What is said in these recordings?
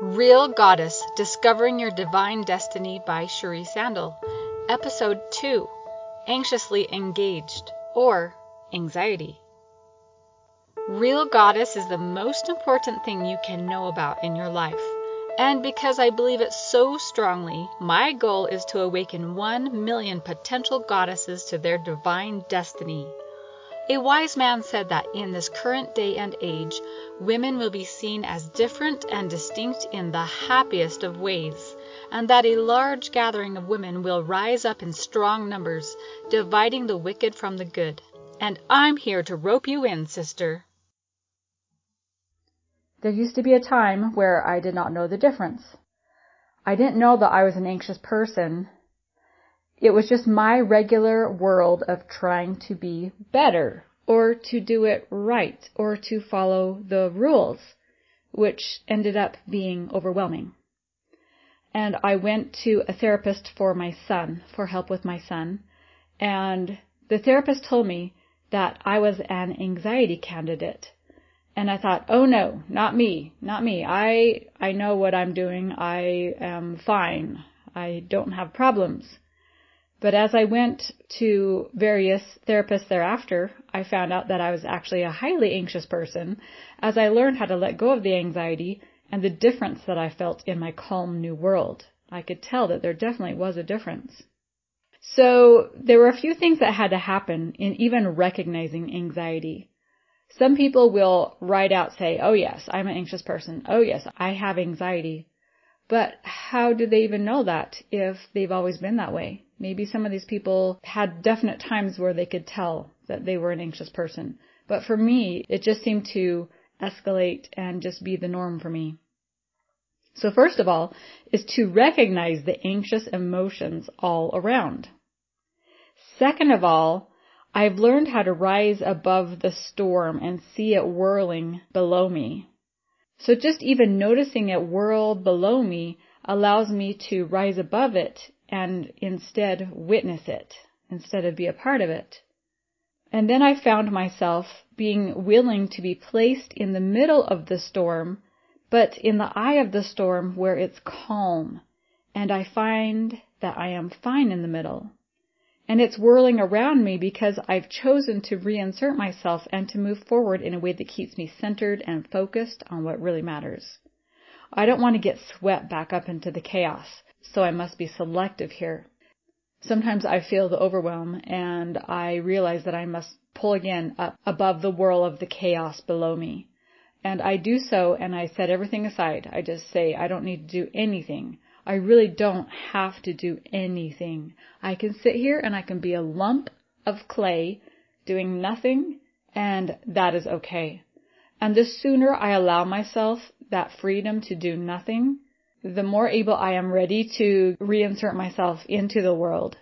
Real Goddess Discovering Your Divine Destiny by Cherie Sandel. Episode 2 Anxiously Engaged or Anxiety. Real Goddess is the most important thing you can know about in your life. And because I believe it so strongly, my goal is to awaken 1 million potential goddesses to their divine destiny. A wise man said that in this current day and age, women will be seen as different and distinct in the happiest of ways, and that a large gathering of women will rise up in strong numbers, dividing the wicked from the good. And I'm here to rope you in, sister. There used to be a time where I did not know the difference. I didn't know that I was an anxious person it was just my regular world of trying to be better or to do it right or to follow the rules, which ended up being overwhelming. And I went to a therapist for my son, for help with my son, and the therapist told me that I was an anxiety candidate. And I thought, oh no, not me, not me. I, I know what I'm doing. I am fine. I don't have problems. But as I went to various therapists thereafter, I found out that I was actually a highly anxious person as I learned how to let go of the anxiety and the difference that I felt in my calm new world. I could tell that there definitely was a difference. So there were a few things that had to happen in even recognizing anxiety. Some people will right out say, oh yes, I'm an anxious person. Oh yes, I have anxiety. But how do they even know that if they've always been that way? Maybe some of these people had definite times where they could tell that they were an anxious person. But for me, it just seemed to escalate and just be the norm for me. So first of all is to recognize the anxious emotions all around. Second of all, I've learned how to rise above the storm and see it whirling below me. So just even noticing it whirl below me allows me to rise above it and instead witness it instead of be a part of it. And then I found myself being willing to be placed in the middle of the storm, but in the eye of the storm where it's calm. And I find that I am fine in the middle and it's whirling around me because I've chosen to reinsert myself and to move forward in a way that keeps me centered and focused on what really matters. I don't want to get swept back up into the chaos, so I must be selective here. Sometimes I feel the overwhelm and I realize that I must pull again up above the whirl of the chaos below me. And I do so and I set everything aside. I just say I don't need to do anything. I really don't have to do anything. I can sit here and I can be a lump of clay doing nothing and that is okay. And the sooner I allow myself that freedom to do nothing, the more able I am ready to reinsert myself into the world.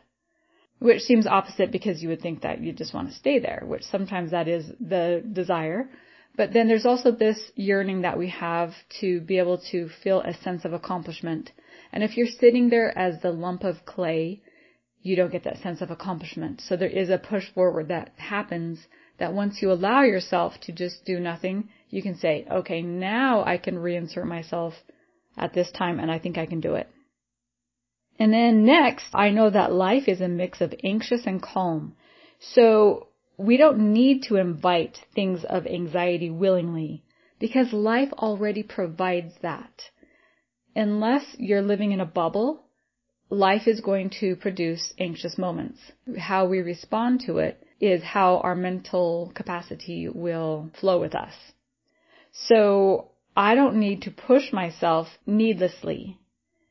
Which seems opposite because you would think that you just want to stay there, which sometimes that is the desire. But then there's also this yearning that we have to be able to feel a sense of accomplishment and if you're sitting there as the lump of clay, you don't get that sense of accomplishment. So there is a push forward that happens that once you allow yourself to just do nothing, you can say, okay, now I can reinsert myself at this time and I think I can do it. And then next, I know that life is a mix of anxious and calm. So we don't need to invite things of anxiety willingly because life already provides that unless you're living in a bubble, life is going to produce anxious moments. How we respond to it is how our mental capacity will flow with us. So I don't need to push myself needlessly.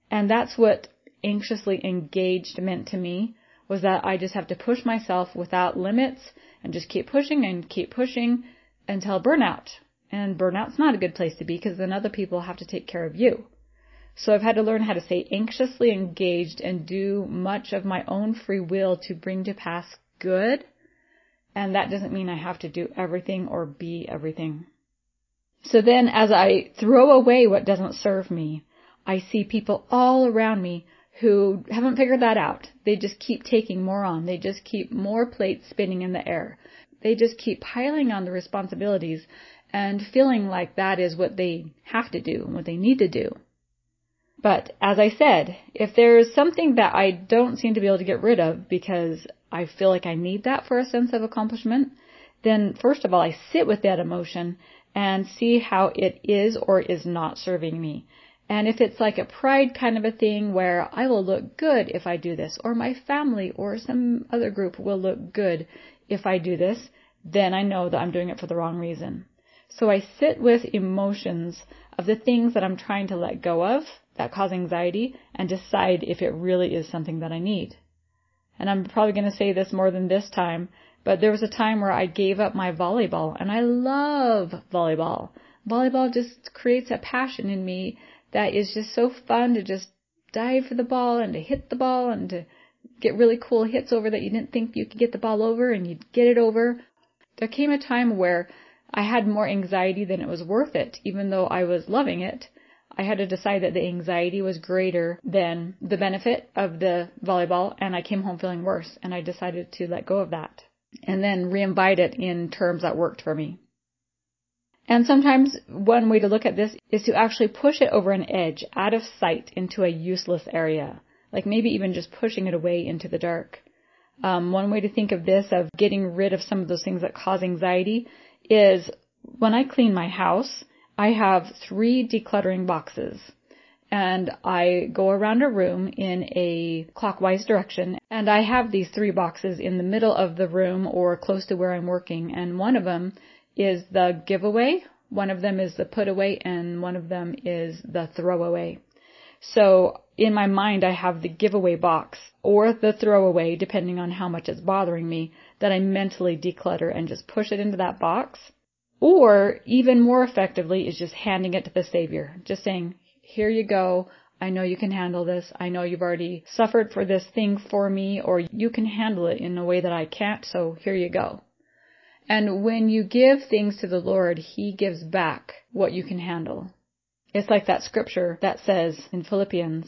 And that's what anxiously engaged meant to me was that I just have to push myself without limits and just keep pushing and keep pushing until burnout. And burnout's not a good place to be because then other people have to take care of you. So I've had to learn how to stay anxiously engaged and do much of my own free will to bring to pass good. And that doesn't mean I have to do everything or be everything. So then as I throw away what doesn't serve me, I see people all around me who haven't figured that out. They just keep taking more on. They just keep more plates spinning in the air. They just keep piling on the responsibilities and feeling like that is what they have to do and what they need to do. But as I said, if there's something that I don't seem to be able to get rid of because I feel like I need that for a sense of accomplishment, then first of all, I sit with that emotion and see how it is or is not serving me. And if it's like a pride kind of a thing where I will look good if I do this, or my family or some other group will look good if I do this, then I know that I'm doing it for the wrong reason. So I sit with emotions of the things that I'm trying to let go of that cause anxiety and decide if it really is something that I need. And I'm probably going to say this more than this time, but there was a time where I gave up my volleyball and I love volleyball. Volleyball just creates a passion in me that is just so fun to just dive for the ball and to hit the ball and to get really cool hits over that you didn't think you could get the ball over and you'd get it over. There came a time where I had more anxiety than it was worth it, even though I was loving it. I had to decide that the anxiety was greater than the benefit of the volleyball and I came home feeling worse and I decided to let go of that and then reinvite it in terms that worked for me. And sometimes one way to look at this is to actually push it over an edge, out of sight, into a useless area. Like maybe even just pushing it away into the dark. Um, one way to think of this, of getting rid of some of those things that cause anxiety, is when I clean my house, I have three decluttering boxes. And I go around a room in a clockwise direction, and I have these three boxes in the middle of the room or close to where I'm working, and one of them is the giveaway, one of them is the put away, and one of them is the throwaway. So in my mind, I have the giveaway box or the throwaway, depending on how much it's bothering me, that I mentally declutter and just push it into that box. Or even more effectively is just handing it to the Savior. Just saying, here you go. I know you can handle this. I know you've already suffered for this thing for me, or you can handle it in a way that I can't, so here you go. And when you give things to the Lord, He gives back what you can handle. It's like that scripture that says in Philippians,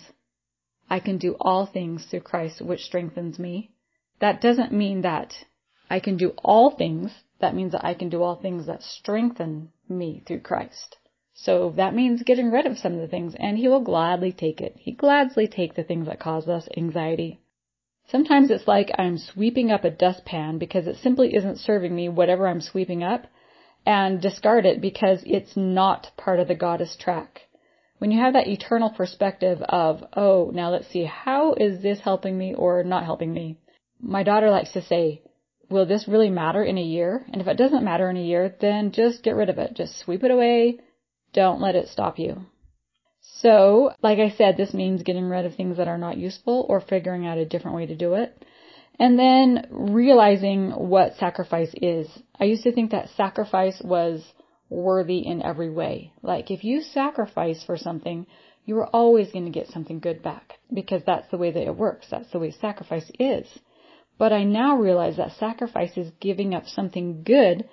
I can do all things through Christ which strengthens me. That doesn't mean that I can do all things. That means that I can do all things that strengthen me through Christ. So that means getting rid of some of the things and he will gladly take it. He gladly take the things that cause us anxiety. Sometimes it's like I'm sweeping up a dustpan because it simply isn't serving me whatever I'm sweeping up and discard it because it's not part of the goddess track. When you have that eternal perspective of, oh, now let's see, how is this helping me or not helping me? My daughter likes to say, will this really matter in a year? And if it doesn't matter in a year, then just get rid of it. Just sweep it away. Don't let it stop you. So, like I said, this means getting rid of things that are not useful or figuring out a different way to do it. And then realizing what sacrifice is. I used to think that sacrifice was worthy in every way. Like if you sacrifice for something, you are always going to get something good back because that's the way that it works. That's the way sacrifice is. But I now realize that sacrifice is giving up something good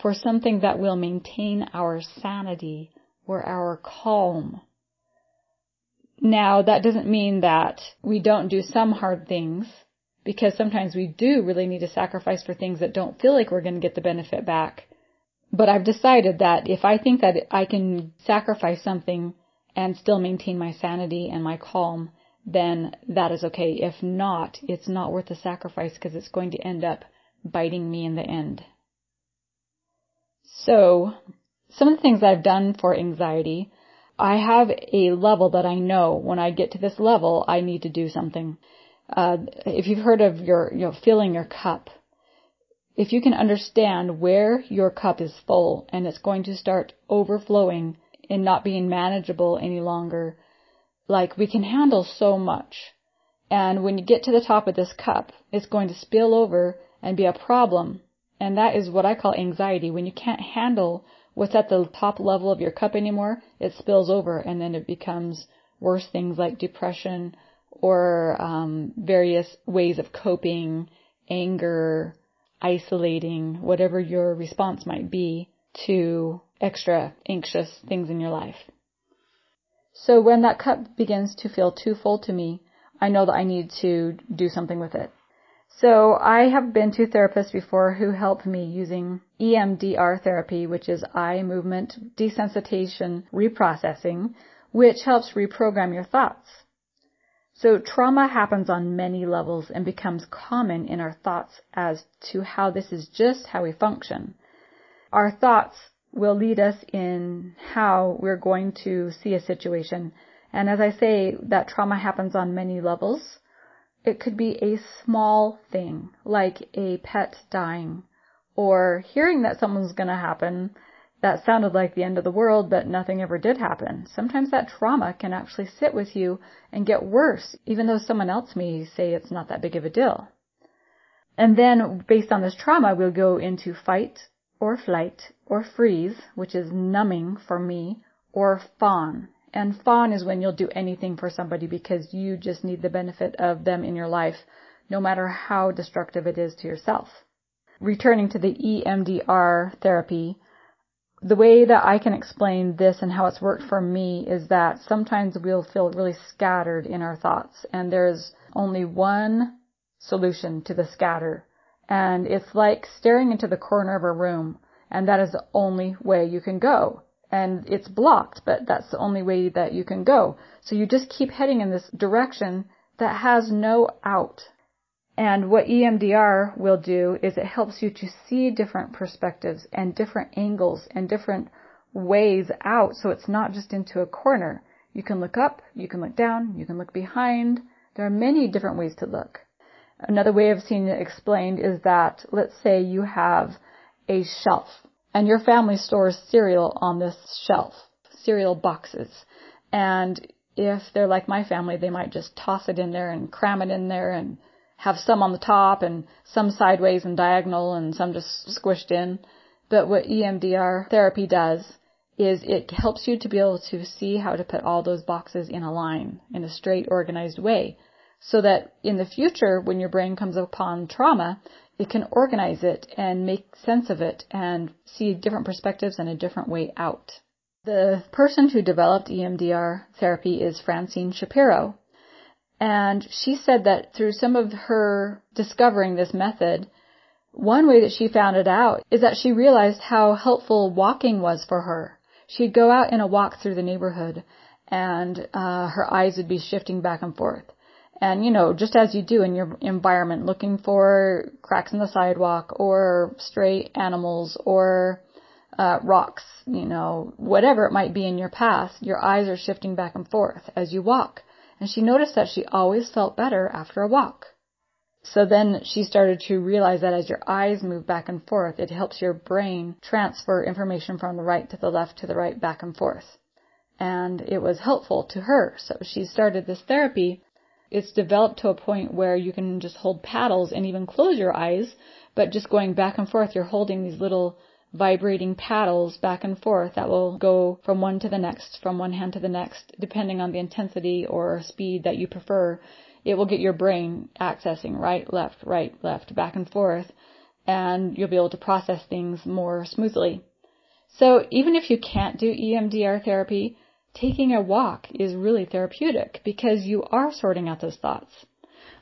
for something that will maintain our sanity or our calm now, that doesn't mean that we don't do some hard things, because sometimes we do really need to sacrifice for things that don't feel like we're going to get the benefit back. But I've decided that if I think that I can sacrifice something and still maintain my sanity and my calm, then that is okay. If not, it's not worth the sacrifice because it's going to end up biting me in the end. So, some of the things I've done for anxiety I have a level that I know when I get to this level, I need to do something. Uh, if you've heard of your, you know, filling your cup, if you can understand where your cup is full and it's going to start overflowing and not being manageable any longer, like we can handle so much. And when you get to the top of this cup, it's going to spill over and be a problem. And that is what I call anxiety. When you can't handle what's at the top level of your cup anymore, it spills over and then it becomes worse things like depression or um, various ways of coping, anger, isolating, whatever your response might be to extra anxious things in your life. So when that cup begins to feel too full to me, I know that I need to do something with it. So I have been to therapists before who helped me using EMDR therapy, which is eye movement desensitization reprocessing, which helps reprogram your thoughts. So trauma happens on many levels and becomes common in our thoughts as to how this is just how we function. Our thoughts will lead us in how we're going to see a situation. And as I say, that trauma happens on many levels. It could be a small thing, like a pet dying, or hearing that something's gonna happen that sounded like the end of the world, but nothing ever did happen. Sometimes that trauma can actually sit with you and get worse, even though someone else may say it's not that big of a deal. And then, based on this trauma, we'll go into fight or flight or freeze, which is numbing for me, or fawn. And fawn is when you'll do anything for somebody because you just need the benefit of them in your life, no matter how destructive it is to yourself. Returning to the EMDR therapy, the way that I can explain this and how it's worked for me is that sometimes we'll feel really scattered in our thoughts and there's only one solution to the scatter. And it's like staring into the corner of a room and that is the only way you can go. And it's blocked, but that's the only way that you can go. So you just keep heading in this direction that has no out. And what EMDR will do is it helps you to see different perspectives and different angles and different ways out so it's not just into a corner. You can look up, you can look down, you can look behind. There are many different ways to look. Another way of seeing it explained is that let's say you have a shelf and your family stores cereal on this shelf, cereal boxes. And if they're like my family, they might just toss it in there and cram it in there and have some on the top and some sideways and diagonal and some just squished in. But what EMDR therapy does is it helps you to be able to see how to put all those boxes in a line in a straight organized way so that in the future when your brain comes upon trauma it can organize it and make sense of it and see different perspectives and a different way out. The person who developed EMDR therapy is Francine Shapiro and she said that through some of her discovering this method, one way that she found it out is that she realized how helpful walking was for her. She'd go out in a walk through the neighborhood and uh, her eyes would be shifting back and forth. And you know, just as you do in your environment, looking for cracks in the sidewalk or stray animals or uh, rocks, you know, whatever it might be in your path, your eyes are shifting back and forth as you walk and she noticed that she always felt better after a walk. So then she started to realize that as your eyes move back and forth, it helps your brain transfer information from the right to the left to the right back and forth. And it was helpful to her. So she started this therapy. It's developed to a point where you can just hold paddles and even close your eyes, but just going back and forth, you're holding these little vibrating paddles back and forth that will go from one to the next, from one hand to the next, depending on the intensity or speed that you prefer. It will get your brain accessing right, left, right, left, back and forth, and you'll be able to process things more smoothly. So even if you can't do EMDR therapy, taking a walk is really therapeutic because you are sorting out those thoughts.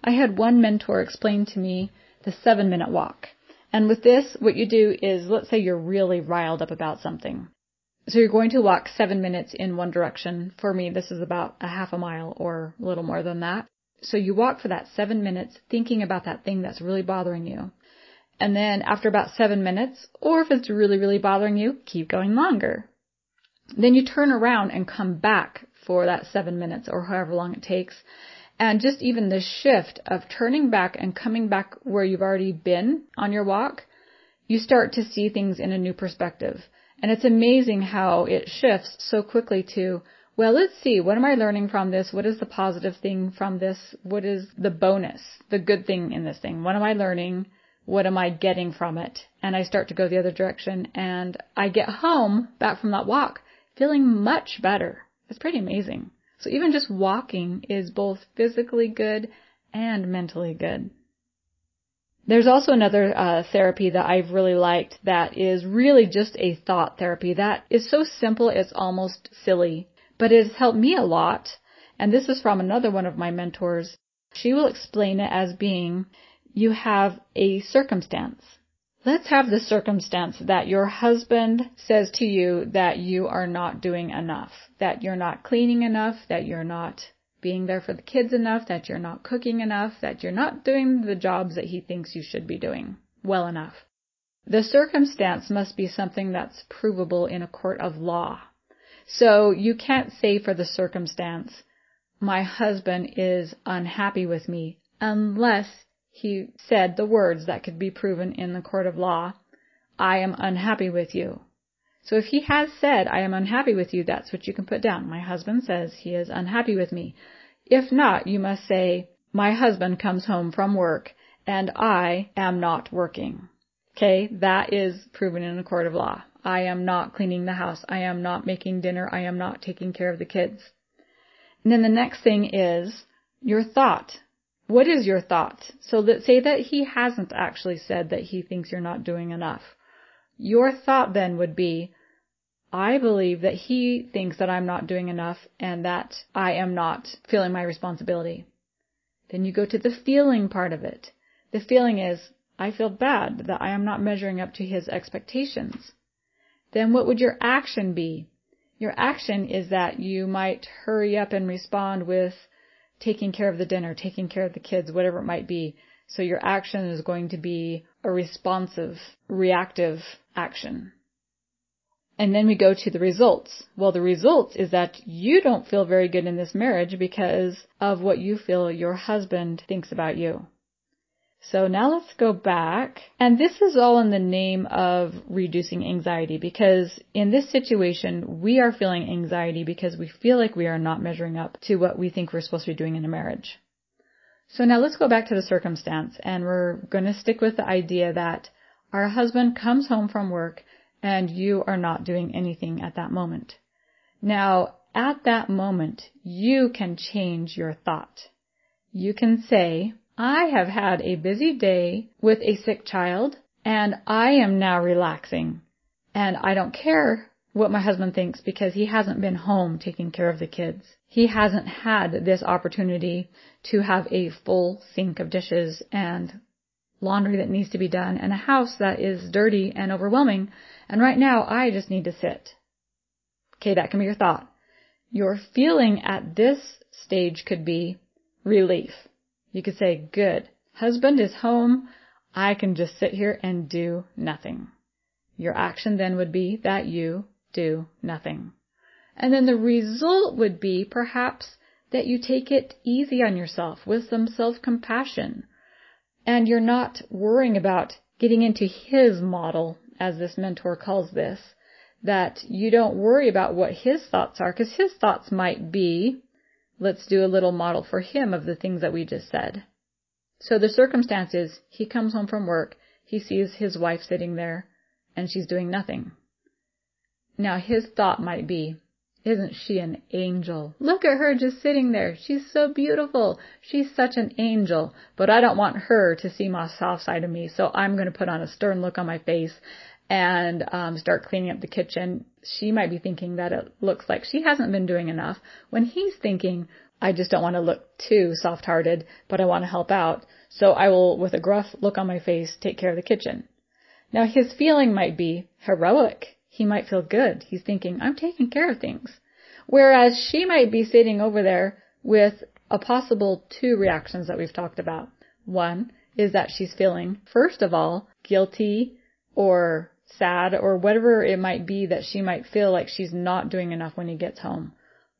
I had one mentor explain to me the seven minute walk. And with this, what you do is, let's say you're really riled up about something. So you're going to walk seven minutes in one direction. For me, this is about a half a mile or a little more than that. So you walk for that seven minutes thinking about that thing that's really bothering you. And then after about seven minutes, or if it's really, really bothering you, keep going longer. Then you turn around and come back for that seven minutes or however long it takes and just even the shift of turning back and coming back where you've already been on your walk, you start to see things in a new perspective. And it's amazing how it shifts so quickly to, well, let's see, what am I learning from this? What is the positive thing from this? What is the bonus, the good thing in this thing? What am I learning? What am I getting from it? And I start to go the other direction and I get home back from that walk feeling much better. It's pretty amazing. So even just walking is both physically good and mentally good. There's also another uh, therapy that I've really liked that is really just a thought therapy that is so simple it's almost silly, but it has helped me a lot. And this is from another one of my mentors. She will explain it as being you have a circumstance. Let's have the circumstance that your husband says to you that you are not doing enough, that you're not cleaning enough, that you're not being there for the kids enough, that you're not cooking enough, that you're not doing the jobs that he thinks you should be doing well enough. The circumstance must be something that's provable in a court of law. So you can't say for the circumstance, my husband is unhappy with me unless he said the words that could be proven in the court of law, I am unhappy with you. So if he has said, I am unhappy with you, that's what you can put down. My husband says he is unhappy with me. If not, you must say, my husband comes home from work and I am not working. Okay, that is proven in a court of law. I am not cleaning the house. I am not making dinner. I am not taking care of the kids. And then the next thing is your thought. What is your thought? So let's say that he hasn't actually said that he thinks you're not doing enough. Your thought then would be, I believe that he thinks that I'm not doing enough and that I am not feeling my responsibility. Then you go to the feeling part of it. The feeling is, I feel bad that I am not measuring up to his expectations. Then what would your action be? Your action is that you might hurry up and respond with, taking care of the dinner, taking care of the kids, whatever it might be. So your action is going to be a responsive, reactive action. And then we go to the results. Well, the results is that you don't feel very good in this marriage because of what you feel your husband thinks about you. So now let's go back. And this is all in the name of reducing anxiety because in this situation, we are feeling anxiety because we feel like we are not measuring up to what we think we're supposed to be doing in a marriage. So now let's go back to the circumstance and we're going to stick with the idea that our husband comes home from work and you are not doing anything at that moment. Now, at that moment, you can change your thought. You can say, I have had a busy day with a sick child and I am now relaxing. And I don't care what my husband thinks because he hasn't been home taking care of the kids. He hasn't had this opportunity to have a full sink of dishes and laundry that needs to be done and a house that is dirty and overwhelming. And right now I just need to sit. Okay, that can be your thought. Your feeling at this stage could be relief. You could say, good. Husband is home. I can just sit here and do nothing. Your action then would be that you do nothing. And then the result would be perhaps that you take it easy on yourself with some self-compassion. And you're not worrying about getting into his model, as this mentor calls this, that you don't worry about what his thoughts are, because his thoughts might be, Let's do a little model for him of the things that we just said. So the circumstance is he comes home from work, he sees his wife sitting there, and she's doing nothing. Now his thought might be, isn't she an angel? Look at her just sitting there. She's so beautiful. She's such an angel. But I don't want her to see my soft side of me, so I'm going to put on a stern look on my face and um, start cleaning up the kitchen, she might be thinking that it looks like she hasn't been doing enough when he's thinking, I just don't want to look too soft hearted, but I want to help out. So I will, with a gruff look on my face, take care of the kitchen. Now his feeling might be heroic. He might feel good. He's thinking, I'm taking care of things. Whereas she might be sitting over there with a possible two reactions that we've talked about. One is that she's feeling, first of all, guilty or sad or whatever it might be that she might feel like she's not doing enough when he gets home.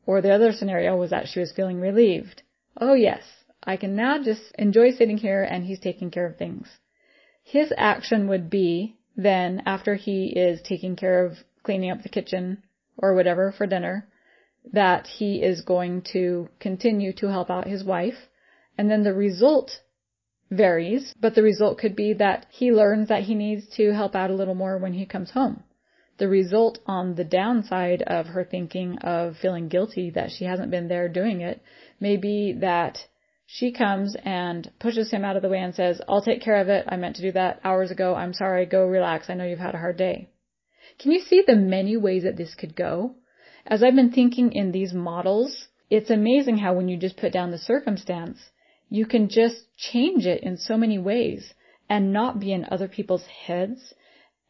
Or the other scenario was that she was feeling relieved. Oh yes, I can now just enjoy sitting here and he's taking care of things. His action would be then after he is taking care of cleaning up the kitchen or whatever for dinner, that he is going to continue to help out his wife. And then the result varies, but the result could be that he learns that he needs to help out a little more when he comes home. The result on the downside of her thinking of feeling guilty that she hasn't been there doing it may be that she comes and pushes him out of the way and says, I'll take care of it. I meant to do that hours ago. I'm sorry. Go relax. I know you've had a hard day. Can you see the many ways that this could go? As I've been thinking in these models, it's amazing how when you just put down the circumstance, you can just change it in so many ways. and not be in other people's heads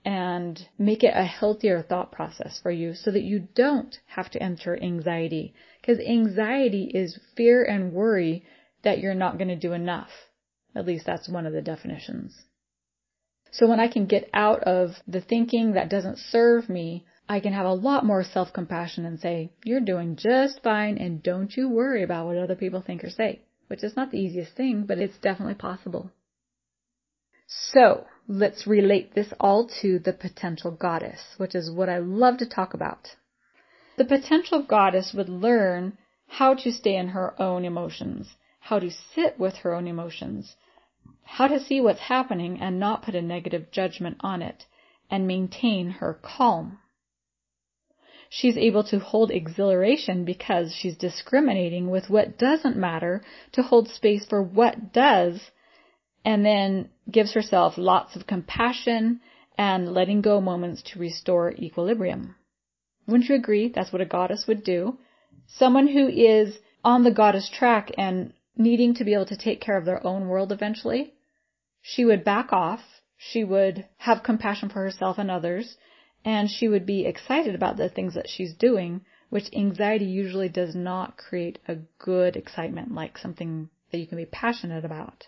and make it a healthier thought process for you so that you don't have to enter anxiety. Because anxiety is fear and worry that you're not going to do enough. At least that's one of the definitions. So when I can get out of the thinking that doesn't serve me, I can have a lot more self-compassion and say, you're doing just fine and don't you worry about what other people think or say, which is not the easiest thing, but it's definitely possible. So let's relate this all to the potential goddess, which is what I love to talk about. The potential goddess would learn how to stay in her own emotions, how to sit with her own emotions, how to see what's happening and not put a negative judgment on it, and maintain her calm. She's able to hold exhilaration because she's discriminating with what doesn't matter to hold space for what does and then gives herself lots of compassion and letting go moments to restore equilibrium. Wouldn't you agree that's what a goddess would do? Someone who is on the goddess track and needing to be able to take care of their own world eventually, she would back off, she would have compassion for herself and others, and she would be excited about the things that she's doing, which anxiety usually does not create a good excitement like something that you can be passionate about.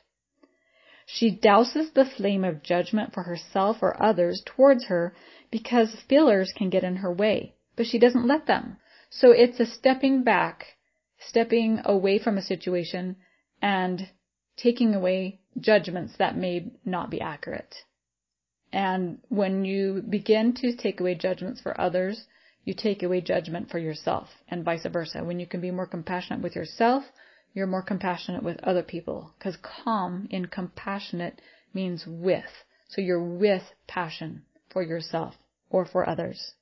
She douses the flame of judgment for herself or others towards her because feelers can get in her way, but she doesn't let them. So it's a stepping back, stepping away from a situation and taking away judgments that may not be accurate. And when you begin to take away judgments for others, you take away judgment for yourself and vice versa. When you can be more compassionate with yourself, you're more compassionate with other people because calm in compassionate means with. So you're with passion for yourself or for others.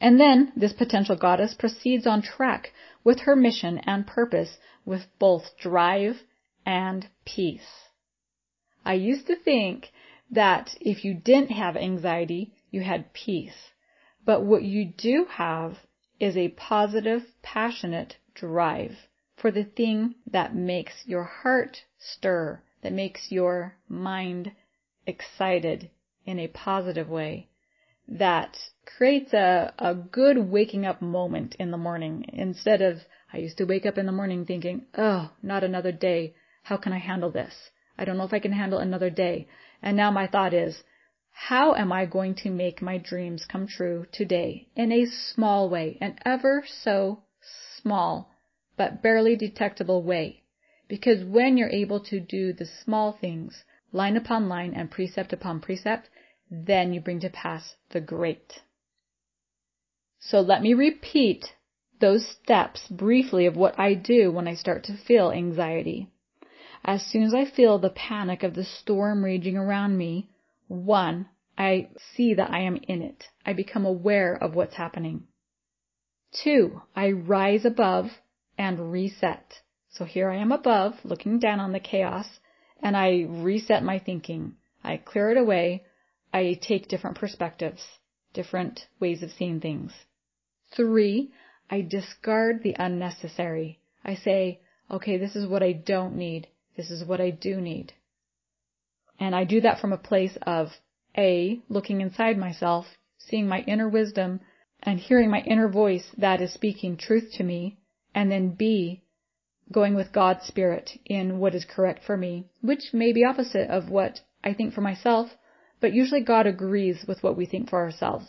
And then this potential goddess proceeds on track with her mission and purpose with both drive and peace. I used to think that if you didn't have anxiety, you had peace. But what you do have is a positive, passionate drive for the thing that makes your heart stir, that makes your mind excited in a positive way, that creates a, a good waking up moment in the morning instead of, I used to wake up in the morning thinking, oh, not another day. How can I handle this? I don't know if I can handle another day. And now my thought is, how am I going to make my dreams come true today in a small way, an ever so small but barely detectable way. Because when you're able to do the small things, line upon line and precept upon precept, then you bring to pass the great. So let me repeat those steps briefly of what I do when I start to feel anxiety. As soon as I feel the panic of the storm raging around me, one, I see that I am in it. I become aware of what's happening. Two, I rise above and reset. So here I am above, looking down on the chaos, and I reset my thinking. I clear it away. I take different perspectives, different ways of seeing things. Three, I discard the unnecessary. I say, okay, this is what I don't need. This is what I do need. And I do that from a place of A, looking inside myself, seeing my inner wisdom, and hearing my inner voice that is speaking truth to me, and then B, going with God's Spirit in what is correct for me, which may be opposite of what I think for myself, but usually God agrees with what we think for ourselves.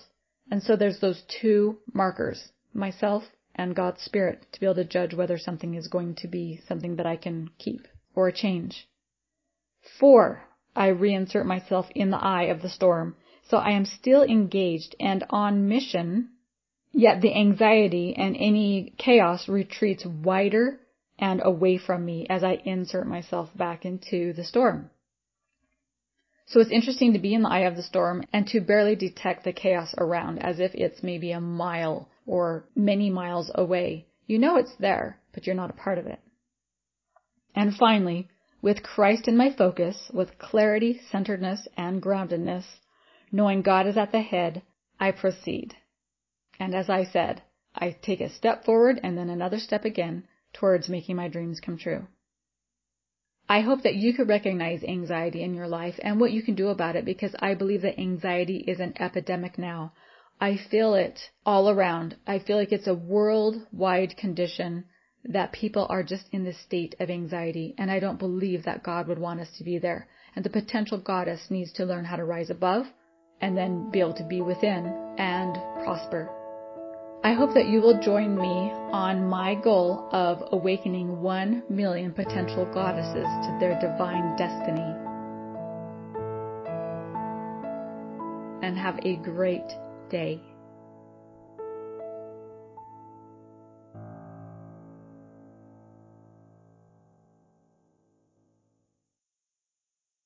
And so there's those two markers, myself and God's Spirit, to be able to judge whether something is going to be something that I can keep or a change. Four, I reinsert myself in the eye of the storm. So I am still engaged and on mission Yet the anxiety and any chaos retreats wider and away from me as I insert myself back into the storm. So it's interesting to be in the eye of the storm and to barely detect the chaos around as if it's maybe a mile or many miles away. You know it's there, but you're not a part of it. And finally, with Christ in my focus, with clarity, centeredness, and groundedness, knowing God is at the head, I proceed. And as I said, I take a step forward and then another step again towards making my dreams come true. I hope that you could recognize anxiety in your life and what you can do about it because I believe that anxiety is an epidemic now. I feel it all around. I feel like it's a worldwide condition that people are just in this state of anxiety, and I don't believe that God would want us to be there. And the potential goddess needs to learn how to rise above and then be able to be within and prosper. I hope that you will join me on my goal of awakening 1 million potential goddesses to their divine destiny. And have a great day.